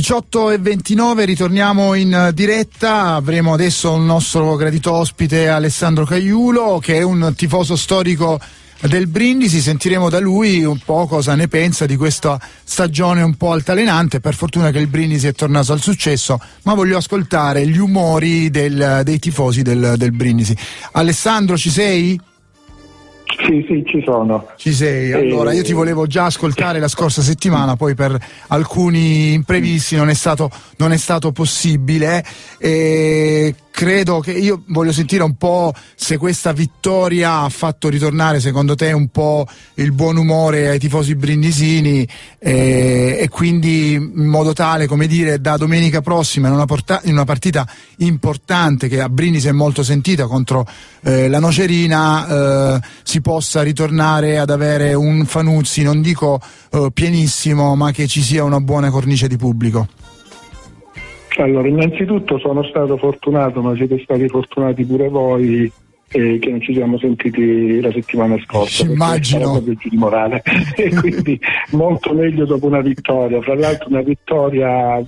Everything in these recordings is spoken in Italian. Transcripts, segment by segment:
18 e 29 ritorniamo in diretta, avremo adesso un nostro gradito ospite Alessandro Caiulo che è un tifoso storico del Brindisi, sentiremo da lui un po' cosa ne pensa di questa stagione un po' altalenante, per fortuna che il Brindisi è tornato al successo, ma voglio ascoltare gli umori del, dei tifosi del, del Brindisi. Alessandro ci sei? Sì, sì, ci sono. Ci sei. Allora, io ti volevo già ascoltare la scorsa settimana, poi per alcuni imprevisti non è stato, non è stato possibile. E credo che io voglio sentire un po' se questa vittoria ha fatto ritornare secondo te un po' il buon umore ai tifosi brindisini eh, e quindi in modo tale come dire da domenica prossima in una, porta- in una partita importante che a Brindisi è molto sentita contro eh, la Nocerina eh, si possa ritornare ad avere un Fanuzzi non dico eh, pienissimo ma che ci sia una buona cornice di pubblico. Allora, innanzitutto sono stato fortunato, ma siete stati fortunati pure voi eh, che non ci siamo sentiti la settimana scorsa. Immagino. Giù di morale. e quindi molto meglio dopo una vittoria. Fra l'altro una vittoria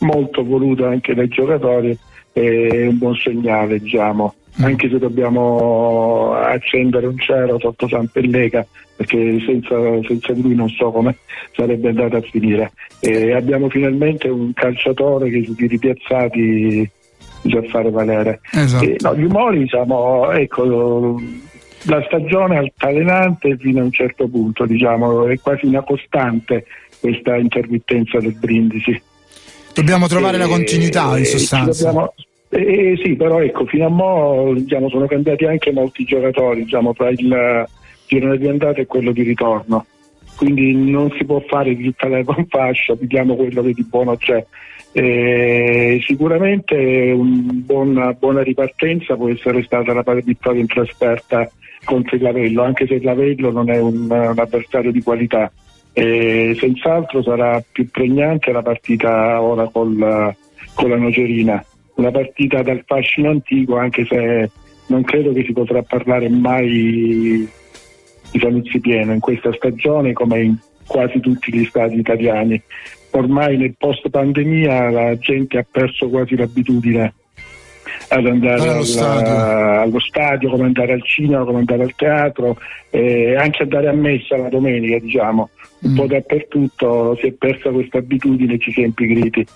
molto voluta anche dai giocatori è un buon segnale, diciamo. Mm. Anche se dobbiamo accendere un cielo sotto San Pellega, perché senza, senza lui non so come sarebbe andata a finire. E abbiamo finalmente un calciatore che sui ripiazzati sa fare valere. Esatto. E, no, gli umori, diciamo, ecco, la stagione altalenante fino a un certo punto, diciamo, è quasi una costante questa intermittenza del brindisi. Dobbiamo trovare e, la continuità in sostanza. Dobbiamo, eh, sì, però ecco, fino a mo' diciamo, sono cambiati anche molti giocatori diciamo, tra il girone di andata e quello di ritorno. Quindi non si può fare di tutta la fascia, vediamo quello che di buono c'è. Eh, sicuramente una buona, ripartenza può essere stata la vittoria in trasferta contro il Lavello, anche se il Lavello non è un, un avversario di qualità. Eh, senz'altro sarà più pregnante la partita ora col, con la Nocerina, una partita dal fascino antico, anche se non credo che si potrà parlare mai di Sanuzzi pieno in questa stagione come in quasi tutti gli stati italiani. Ormai nel post pandemia la gente ha perso quasi l'abitudine ad andare allo, alla, stadio. allo stadio, come andare al cinema, come andare al teatro, eh, anche andare a messa la domenica, diciamo. Un mm. po' dappertutto si è persa questa abitudine, ci si è impigriti.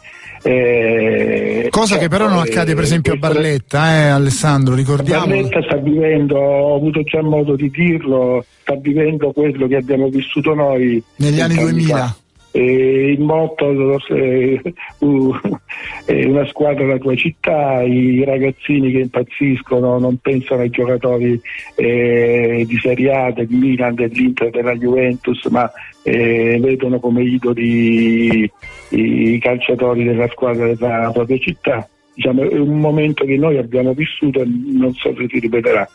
Eh, Cosa che però non accade per esempio a Barletta, eh, Alessandro, ricordiamo. Barletta sta vivendo, ho avuto già modo di dirlo, sta vivendo quello che abbiamo vissuto noi negli anni 2000. Fa. E il motto eh, uh, una squadra della tua città, i ragazzini che impazziscono non pensano ai giocatori eh, di Serie A, del Milan, dell'Inter, della Juventus, ma eh, vedono come idoli i calciatori della squadra della propria città. Diciamo, è un momento che noi abbiamo vissuto e non so se si ripeterà.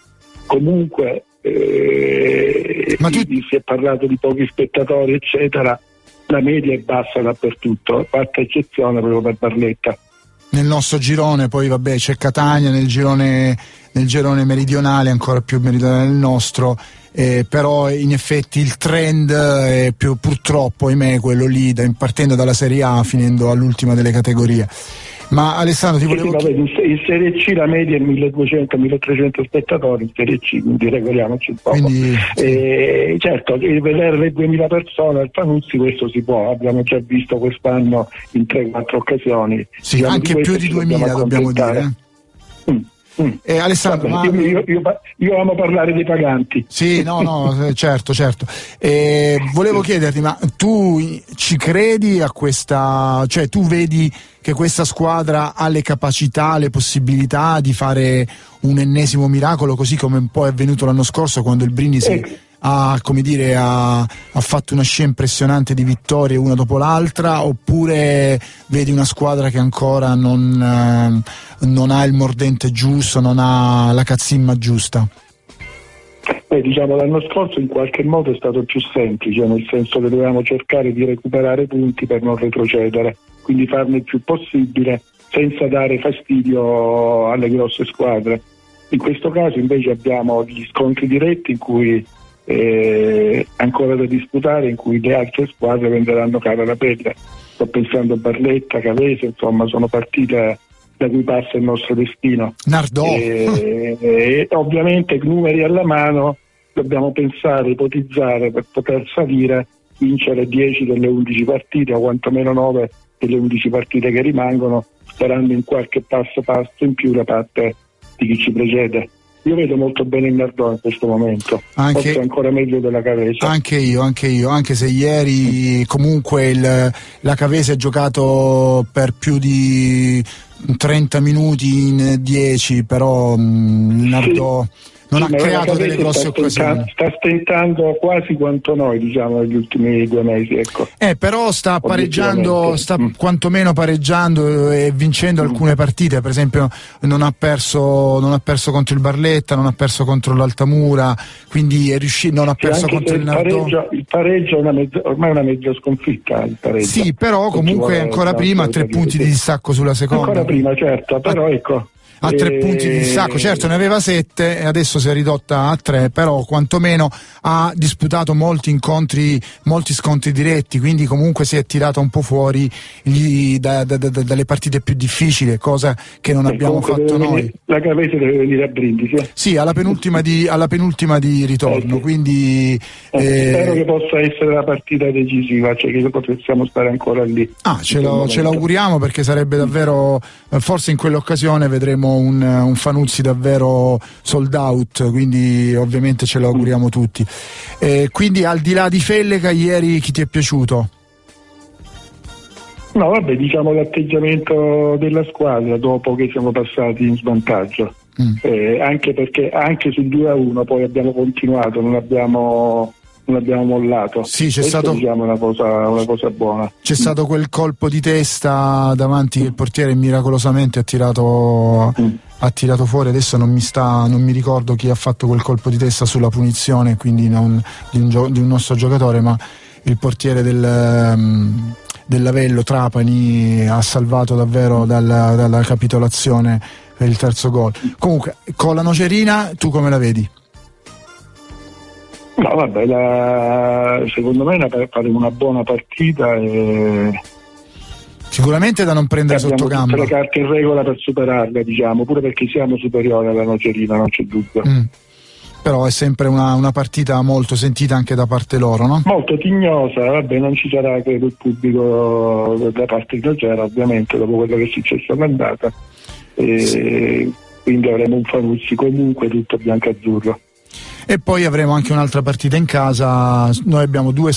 Comunque eh, tu... si è parlato di pochi spettatori, eccetera la media è bassa dappertutto, fatta eccezione proprio per Barletta. Nel nostro girone poi vabbè c'è Catania, nel girone, nel girone meridionale, ancora più meridionale del nostro, eh, però in effetti il trend è più, purtroppo, ahimè, quello lì, da, partendo dalla Serie A finendo all'ultima delle categorie. Ma Alessandro ti volevo sì, vabbè, in Serie C la media è 1200-1300 spettatori, in Serie C, quindi regoliamoci un po'. Quindi, eh, certo, vedere le 2000 persone al Panuzzi questo si può, abbiamo già visto quest'anno in 3-4 occasioni. Sì, anche più di 2000 dobbiamo dire. Mm. Eh, Alessandro, Vabbè, ma... io, io, io, amo parlare dei paganti. Sì, no, no, eh, certo, certo. Eh, volevo chiederti, ma tu ci credi a questa, cioè tu vedi che questa squadra ha le capacità, le possibilità di fare un ennesimo miracolo, così come un po' è avvenuto l'anno scorso quando il Brindisi eh ha, dire, ha, ha, fatto una scia impressionante di vittorie una dopo l'altra oppure vedi una squadra che ancora non, eh, non ha il mordente giusto, non ha la cazzimma giusta? Beh, diciamo l'anno scorso in qualche modo è stato più semplice, nel senso che dovevamo cercare di recuperare punti per non retrocedere, quindi farne il più possibile senza dare fastidio alle grosse squadre. In questo caso invece abbiamo gli scontri diretti in cui eh, ancora da disputare in cui le altre squadre venderanno cara la pelle. sto pensando a Barletta, Cavese, insomma sono partite da cui passa il nostro destino. Nardò. E, e, ovviamente numeri alla mano dobbiamo pensare, ipotizzare per poter salire, vincere 10 delle 11 partite o quantomeno 9 delle 11 partite che rimangono, sperando in qualche passo passo in più da parte di chi ci precede. Io vedo molto bene il Nardò in questo momento, anche, forse ancora meglio della Cavese. Anche io, anche io, anche se ieri comunque il, la Cavese ha giocato per più di 30 minuti in 10, però mh, il Nardò... Sì non sì, ha creato delle grosse occasioni. Sta stentando quasi quanto noi, diciamo, negli ultimi due mesi. Ecco. Eh, però sta pareggiando, sta mm. quantomeno pareggiando e vincendo mm. alcune partite. Per esempio, non ha, perso, non ha, perso, contro il Barletta, non ha perso contro l'Altamura, quindi è riuscito, non ha sì, perso contro il, il Pareggio, il pareggio è una mezza, ormai è una mezza sconfitta. Sì, però comunque ancora prima tre punti di distacco sulla seconda. Ancora prima, certo, però ecco a tre e... punti di distacco, certo ne aveva sette e adesso si è ridotta a tre, però quantomeno ha disputato molti incontri, molti scontri diretti, quindi comunque si è tirato un po' fuori gli, da, da, da, dalle partite più difficili, cosa che non e abbiamo fatto noi. Venire, la Cavese deve venire a Brindisi. Eh? Sì, alla penultima di, alla penultima di ritorno, eh, sì. quindi... Eh, eh, spero che possa essere la partita decisiva, cioè che possiamo stare ancora lì. Ah, ce, lo, ce l'auguriamo perché sarebbe davvero, forse in quell'occasione vedremo avremo un, un Fanuzzi davvero sold out, quindi ovviamente ce lo auguriamo tutti. Eh, quindi al di là di Felleca, ieri chi ti è piaciuto? No, vabbè, diciamo l'atteggiamento della squadra dopo che siamo passati in svantaggio. Mm. Eh, anche perché anche sul 2 a 1 poi abbiamo continuato, non abbiamo non abbiamo mollato. Sì, c'è stato diciamo una cosa, una cosa buona. C'è stato quel colpo di testa davanti che il portiere miracolosamente ha tirato, mm. ha tirato fuori. Adesso non mi, sta, non mi, ricordo chi ha fatto quel colpo di testa sulla punizione, quindi non, di, un, di, un, nostro giocatore, ma il portiere del. Um, dell'Avello Trapani ha salvato davvero dalla, dalla capitolazione per il terzo gol. Comunque, con la nocerina, tu come la vedi? No, vabbè, la, secondo me faremo una buona partita e Sicuramente da non prendere sotto gamba. le carte in regola per superarla, diciamo, pure perché siamo superiori alla Nocerina, non c'è dubbio. Mm. Però è sempre una, una, partita molto sentita anche da parte loro, no? Molto tignosa, vabbè, non ci sarà credo il pubblico da parte di Nocera, ovviamente, dopo quello che è successo all'andata. E sì. Quindi avremo un Fanuzzi comunque tutto bianco-azzurro e poi avremo anche un'altra partita in casa. Noi abbiamo due,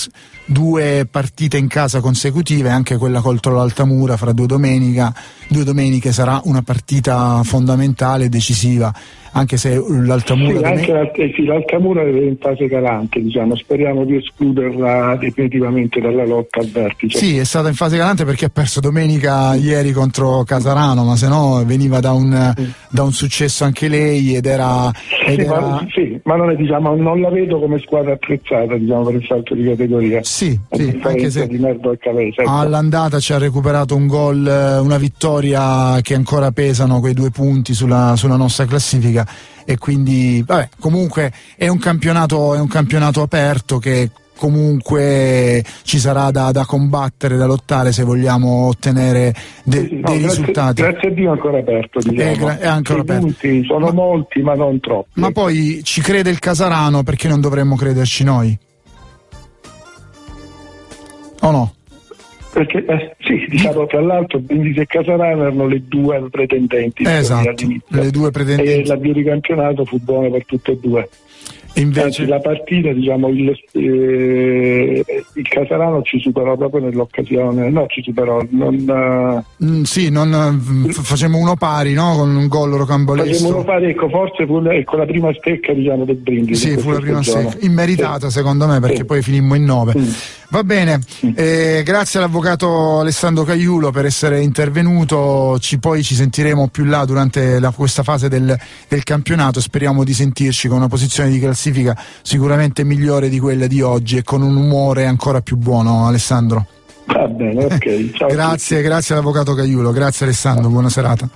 due partite in casa consecutive, anche quella contro l'Altamura fra due, domenica, due domeniche sarà una partita fondamentale e decisiva anche se l'Altamura sì, anche la, eh, sì, l'Altamura è in fase calante diciamo. speriamo di escluderla definitivamente dalla lotta al vertice sì è stata in fase calante perché ha perso domenica ieri contro Casarano ma se no veniva da un, da un successo anche lei ed era, ed sì, era... Ma, sì, ma non, è, diciamo, non, la vedo come squadra attrezzata diciamo, per il salto di categoria sì, sì anche se Cavese, ecco. all'andata ci ha recuperato un gol una vittoria che ancora pesano quei due punti sulla, sulla nostra classifica e quindi vabbè, comunque è un campionato, è un campionato aperto che comunque ci sarà da, da, combattere, da lottare se vogliamo ottenere de, no, dei grazie, risultati. Grazie a Dio è ancora aperto. Diciamo. È, gra- è ancora aperto. Punti sono ma, molti ma non troppi. Ma poi ci crede il Casarano perché non dovremmo crederci noi? O no? Perché eh, sì, diciamo tra l'altro Brindisi e Casarano erano le due pretendenti esatto, le due pretendenti. e l'avvio di campionato fu buono per tutte e due. Invece... Anzi, la partita, diciamo, il, eh, il, Casarano ci superò proprio nell'occasione, no, ci superò, non, mm, sì, non, mm, facemmo uno pari, no? Con un gol rocambolesco. Facemmo uno pari, ecco, forse fu ecco, la prima stecca, diciamo, del Brindisi. Sì, fu la prima stecca, immeritata sì. secondo me, perché sì. poi finimmo in nove. Mm. Va bene, mm. eh, grazie all'avvocato Alessandro Caiulo per essere intervenuto, ci, poi ci sentiremo più là durante la, questa fase del, del campionato, speriamo di sentirci con una posizione di classifica classifica sicuramente migliore di quella di oggi e con un umore ancora più buono Alessandro. Va bene, ok. Grazie, grazie all'avvocato Caiulo, grazie Alessandro, buona serata.